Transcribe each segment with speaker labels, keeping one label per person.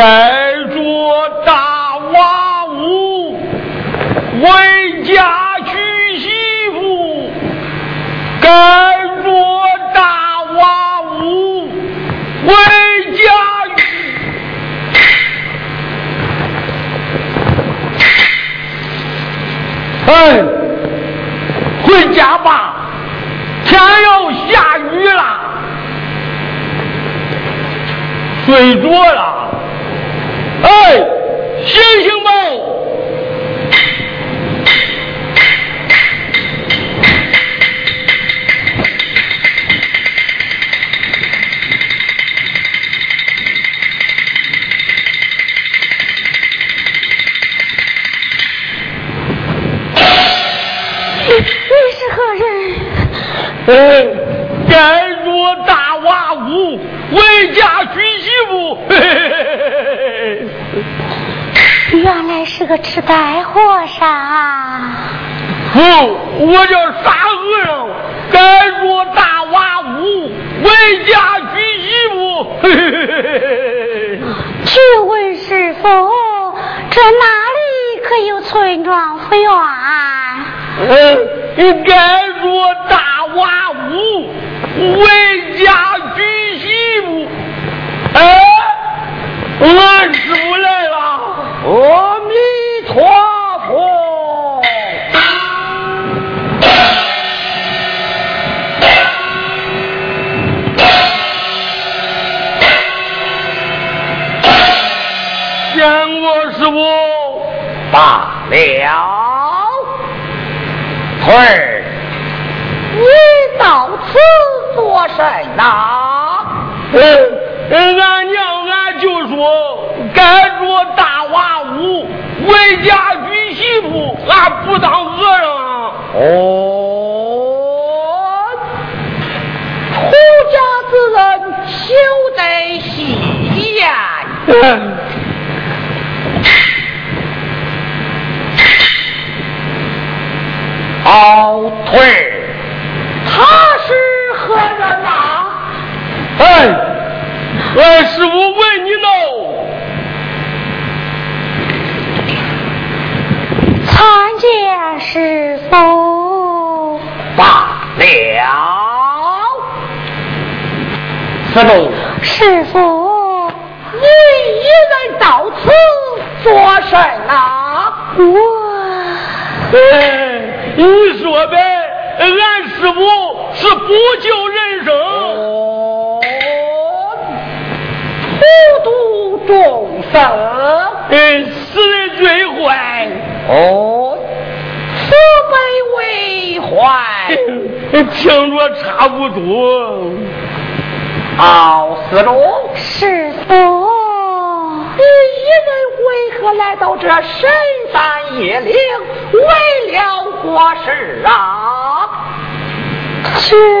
Speaker 1: இருக்கிறார் 是。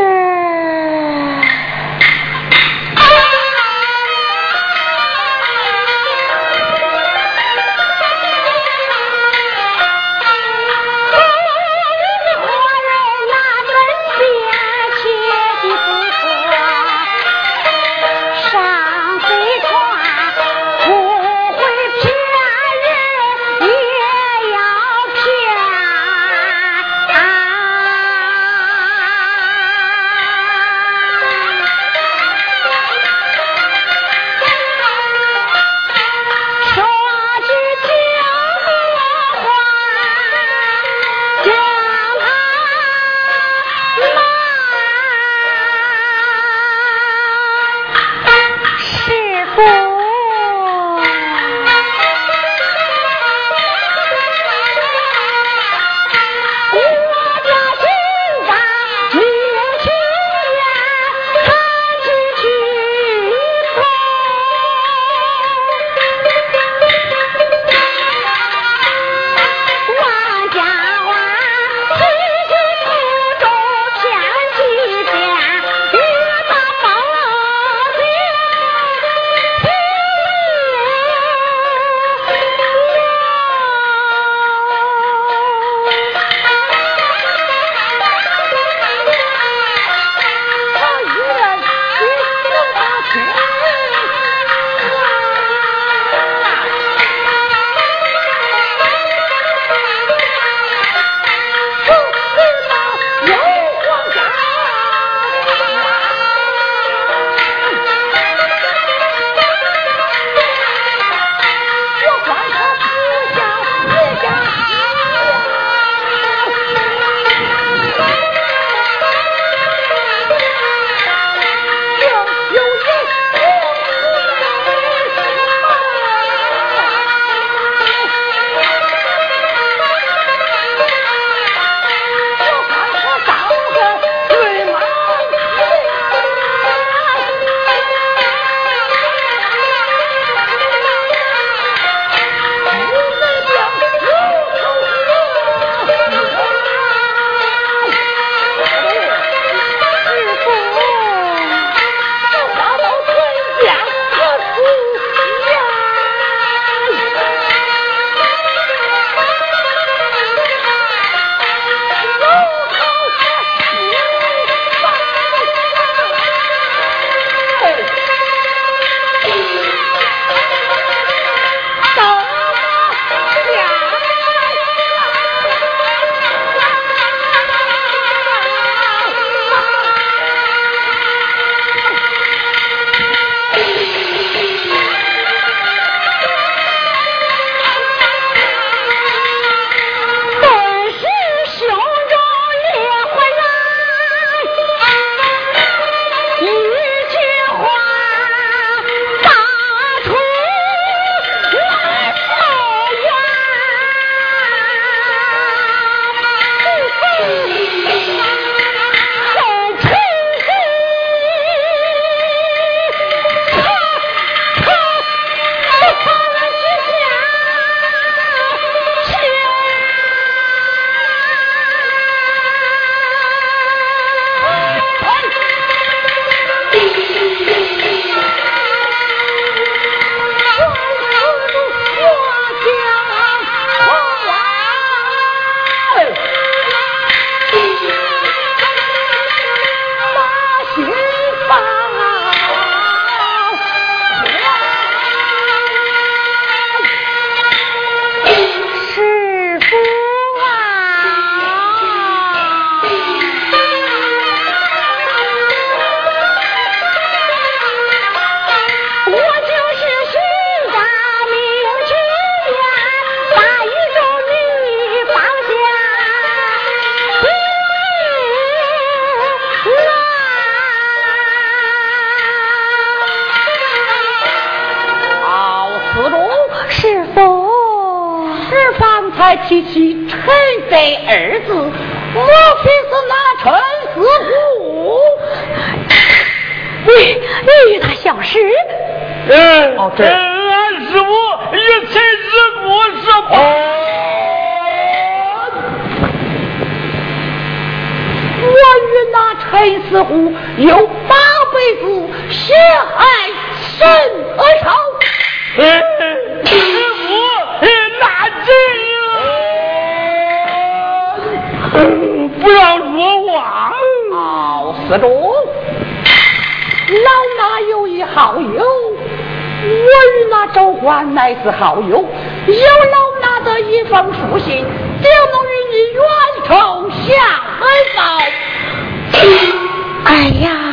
Speaker 2: 哎
Speaker 3: 呀，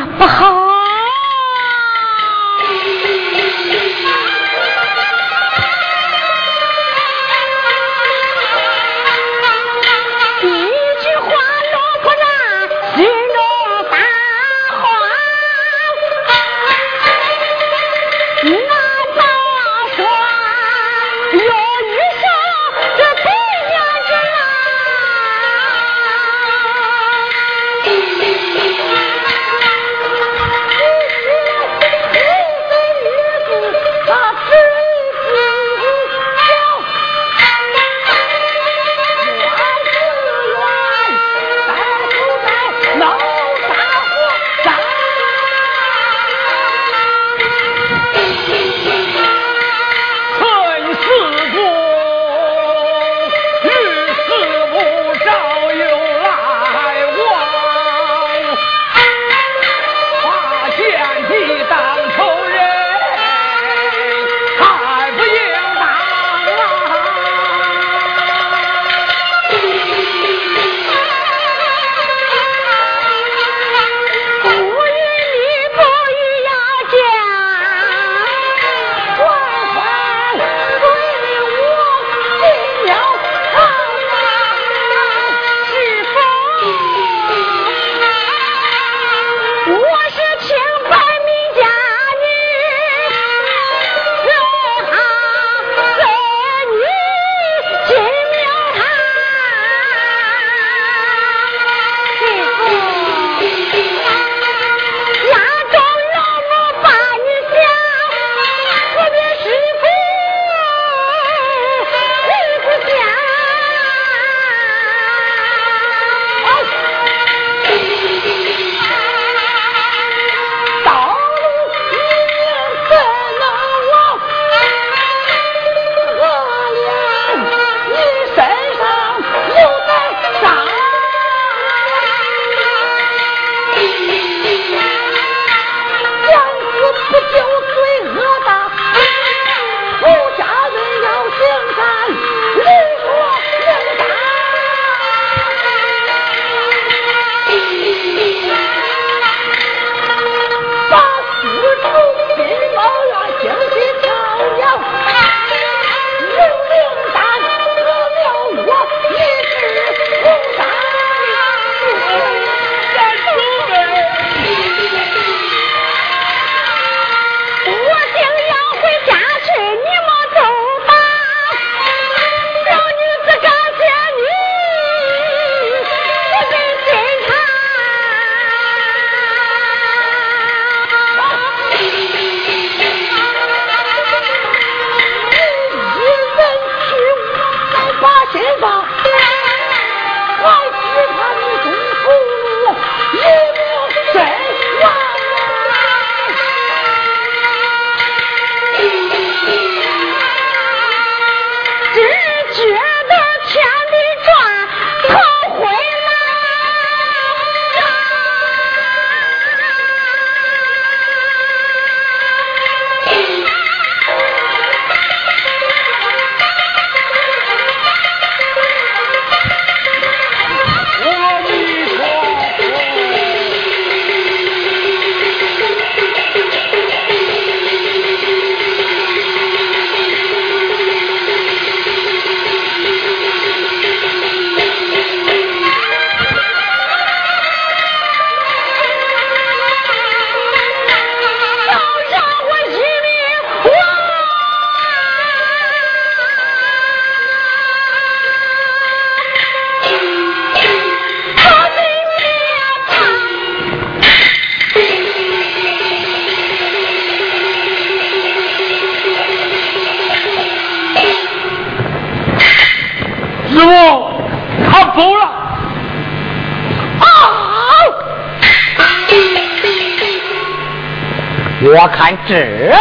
Speaker 4: 看这位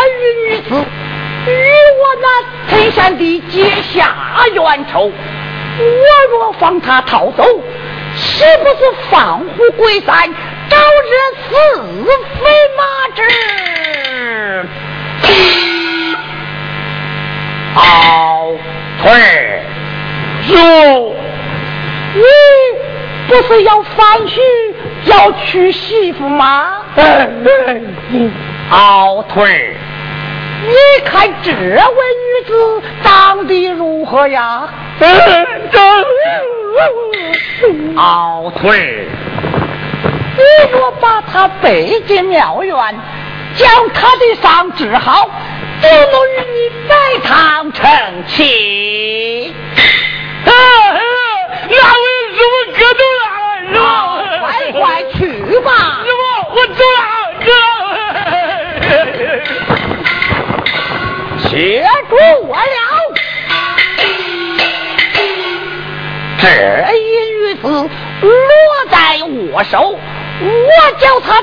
Speaker 4: 女子与我那陈山弟结下冤仇，我若放她逃走，岂不是放虎归山，招惹是非马之？好退，
Speaker 1: 哟，
Speaker 4: 你不是要翻去要娶媳妇吗？好退，你看这位女子长得如何呀？
Speaker 1: 哎，这
Speaker 4: 好退，你若把她背进庙院，将她的伤治好，就能与你拜堂成亲。
Speaker 1: 那位师傅可走了，师傅，
Speaker 4: 快快去吧
Speaker 1: 师！傅，我走了。
Speaker 4: 我叫他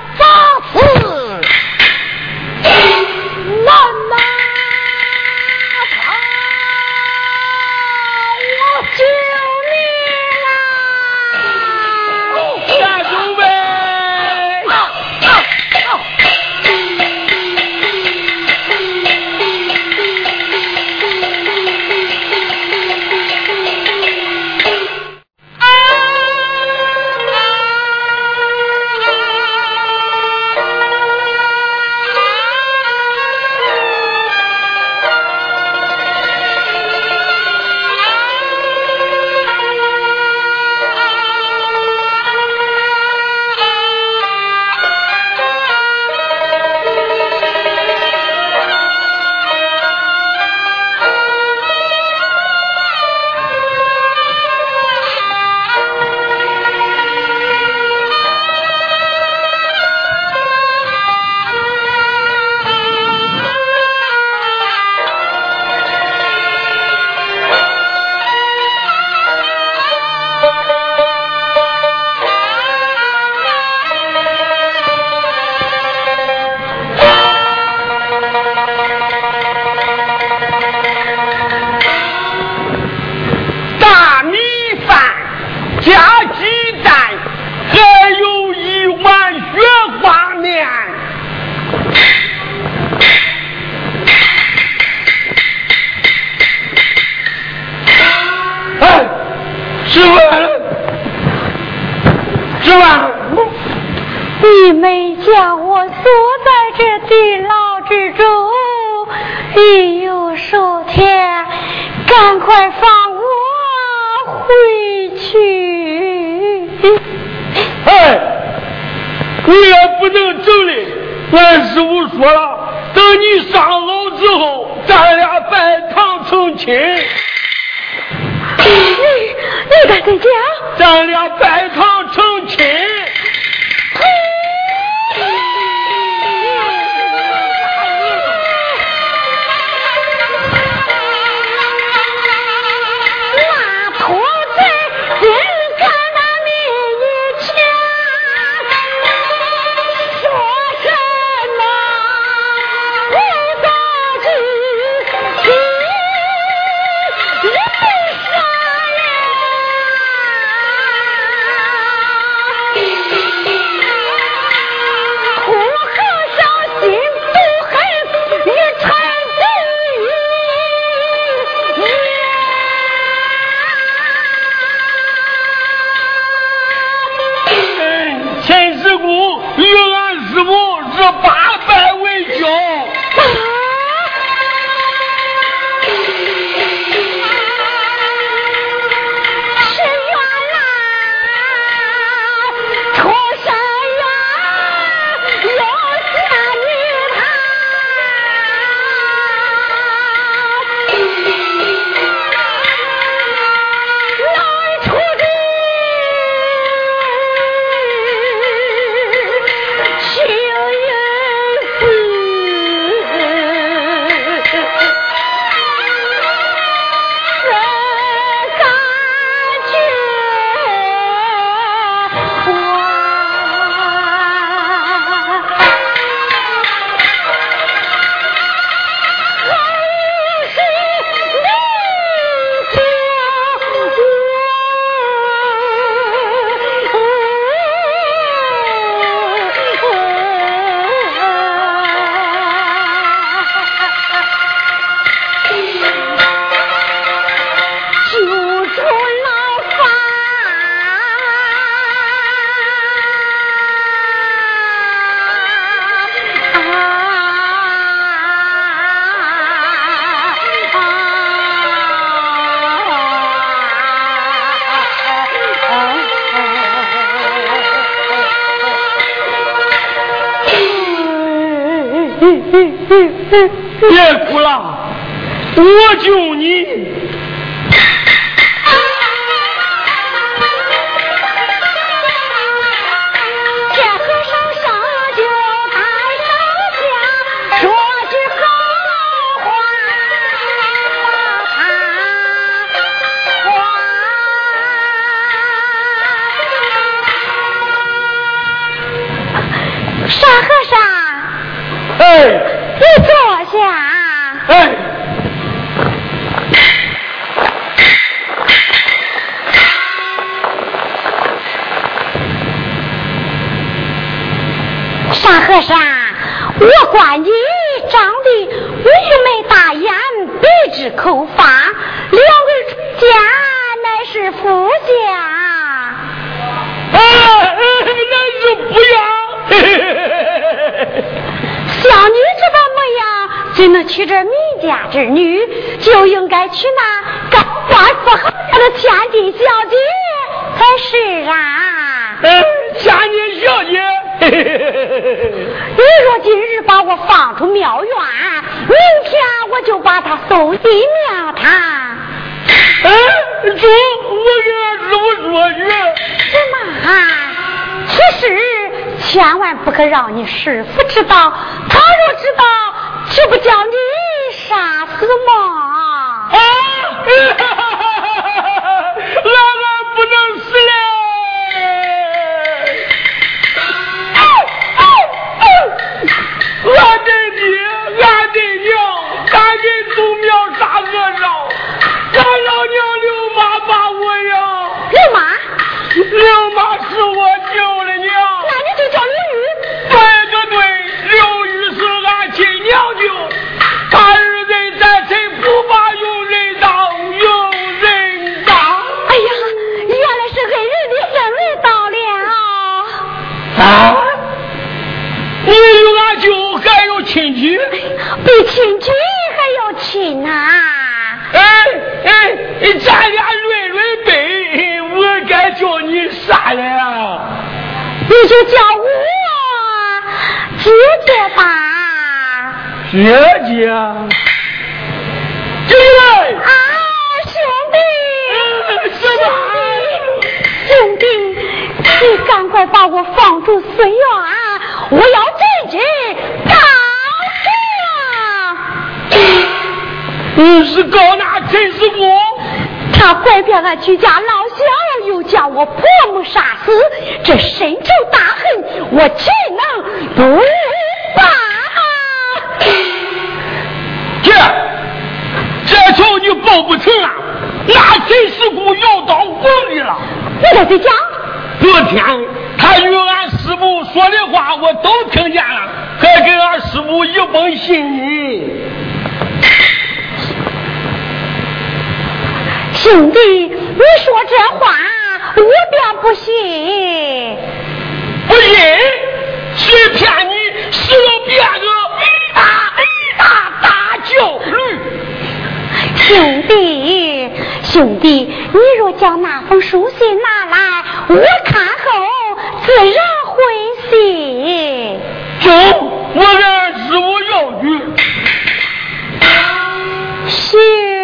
Speaker 4: 你
Speaker 3: 没叫我锁在这地牢之中，已有数天，赶快放我回去。
Speaker 1: 哎，你也不能走嘞。俺师傅说了，等你上楼之后，咱俩拜堂成亲。
Speaker 3: 你你敢在讲？
Speaker 1: 咱俩拜堂成亲。Yes. 我
Speaker 3: 观你长得乌眉大眼，鼻直口发，两个出家乃是夫家。
Speaker 1: 啊，那是不
Speaker 3: 要。像你这般模样，怎能娶这民家之女？就应该娶那高官富豪家的千金小姐才是啊！
Speaker 1: 千金小姐，
Speaker 3: 你若今日把我放出庙院，明天我就把他送进庙堂。
Speaker 1: 哎，主，我跟俺师傅说去。
Speaker 3: 什么？此事。千万不可让你师傅知道，他若知道，岂不叫你杀死吗？
Speaker 1: 啊！俺 俺不能死了！祖庙杀和尚，俺老娘刘妈把我呀！
Speaker 3: 刘妈，
Speaker 1: 刘妈是我舅的娘。那
Speaker 3: 你就叫刘玉。
Speaker 1: 对对对，刘玉是俺亲娘舅，他日人在身，不把用人当，用人当。
Speaker 3: 哎呀，原来是恩人的身份到了。
Speaker 1: 啊！你与俺舅还有亲戚？
Speaker 3: 被亲戚亲呐！
Speaker 1: 哎哎，咱俩论论辈，我该叫你啥了？
Speaker 3: 你就叫我姐姐吧。
Speaker 1: 姐姐，进来！
Speaker 3: 啊，兄弟，
Speaker 1: 什么？
Speaker 3: 兄弟，你赶快把我放出寺院，我要进去告
Speaker 1: 你是告那陈师傅？
Speaker 3: 他拐骗俺居家老小，又将我婆母杀死，这深仇大恨，我岂能不报？
Speaker 1: 姐，这仇你报不成啊！那陈师姑要当皇帝了。
Speaker 3: 你在这讲？
Speaker 1: 昨天他与俺师傅说的话，我都听见了，还给俺师傅一封信。
Speaker 3: 兄弟，你说这话，我便不信。
Speaker 1: 不信？谁骗你？是我别个大大大叫驴！
Speaker 3: 兄弟，兄弟，你若将那封书信拿来，我看后自然会信。
Speaker 1: 走，我给俺师傅要
Speaker 3: 去。兄。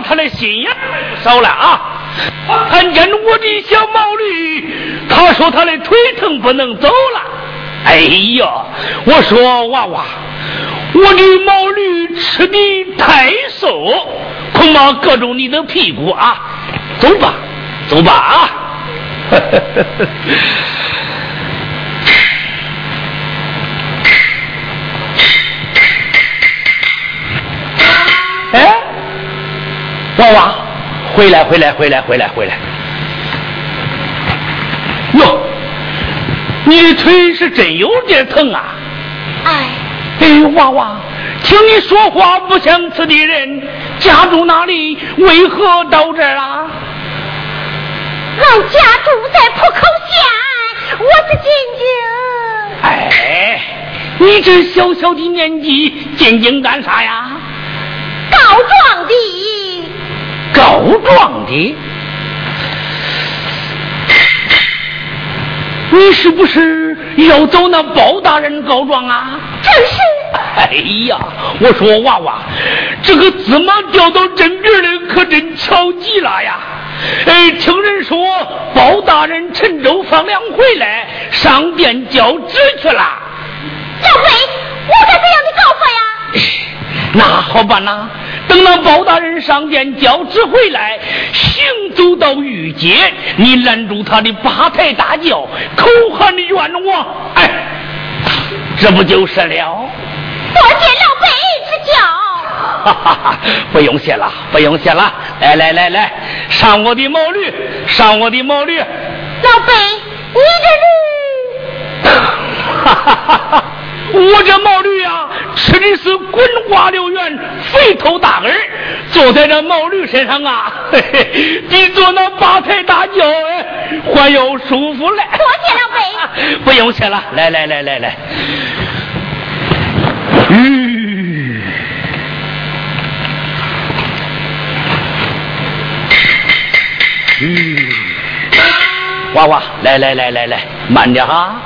Speaker 1: 他的心眼不少了啊！看见我的小毛驴，他说他的腿疼不能走了。哎呀，我说娃娃，我的毛驴吃的太瘦，恐怕硌住你的屁股啊！走吧，走吧啊！娃娃，回来，回来，回来，回来，回来！哟，你的腿是真有点疼啊！
Speaker 3: 哎，
Speaker 1: 哎，娃娃，听你说话不像此地人，家住哪里？为何到这儿啊？
Speaker 3: 俺家住在浦口县，我是进京。
Speaker 1: 哎，你这小小的年纪进京干啥呀？
Speaker 3: 告状的，
Speaker 1: 告状的，你是不是要找那包大人告状啊？
Speaker 3: 正是。
Speaker 1: 哎呀，我说娃娃，这个芝麻掉到针边里可真巧极了呀！哎，听人说包大人陈州放粮回来，上殿交旨去了。
Speaker 3: 老贝，我该怎样的告发呀？
Speaker 1: 那好办呐，等那包大人上殿交旨回来，行走到御街，你拦住他的八抬大轿，口喊的冤枉，哎，这不就是了？
Speaker 3: 多谢老辈之教。
Speaker 1: 哈哈哈，不用谢了，不用谢了，来来来来，上我的毛驴，上我的毛驴。
Speaker 3: 老辈，你这驴，
Speaker 1: 哈哈哈哈。我这毛驴呀，吃的是滚瓜流圆，肥头大耳，坐在这毛驴身上啊，嘿嘿，比坐那八抬大轿哎，还要舒服嘞。
Speaker 3: 多谢老辈。
Speaker 1: 不用谢了，来来来来来。嗯。嗯。娃娃，来来来来来，慢点哈。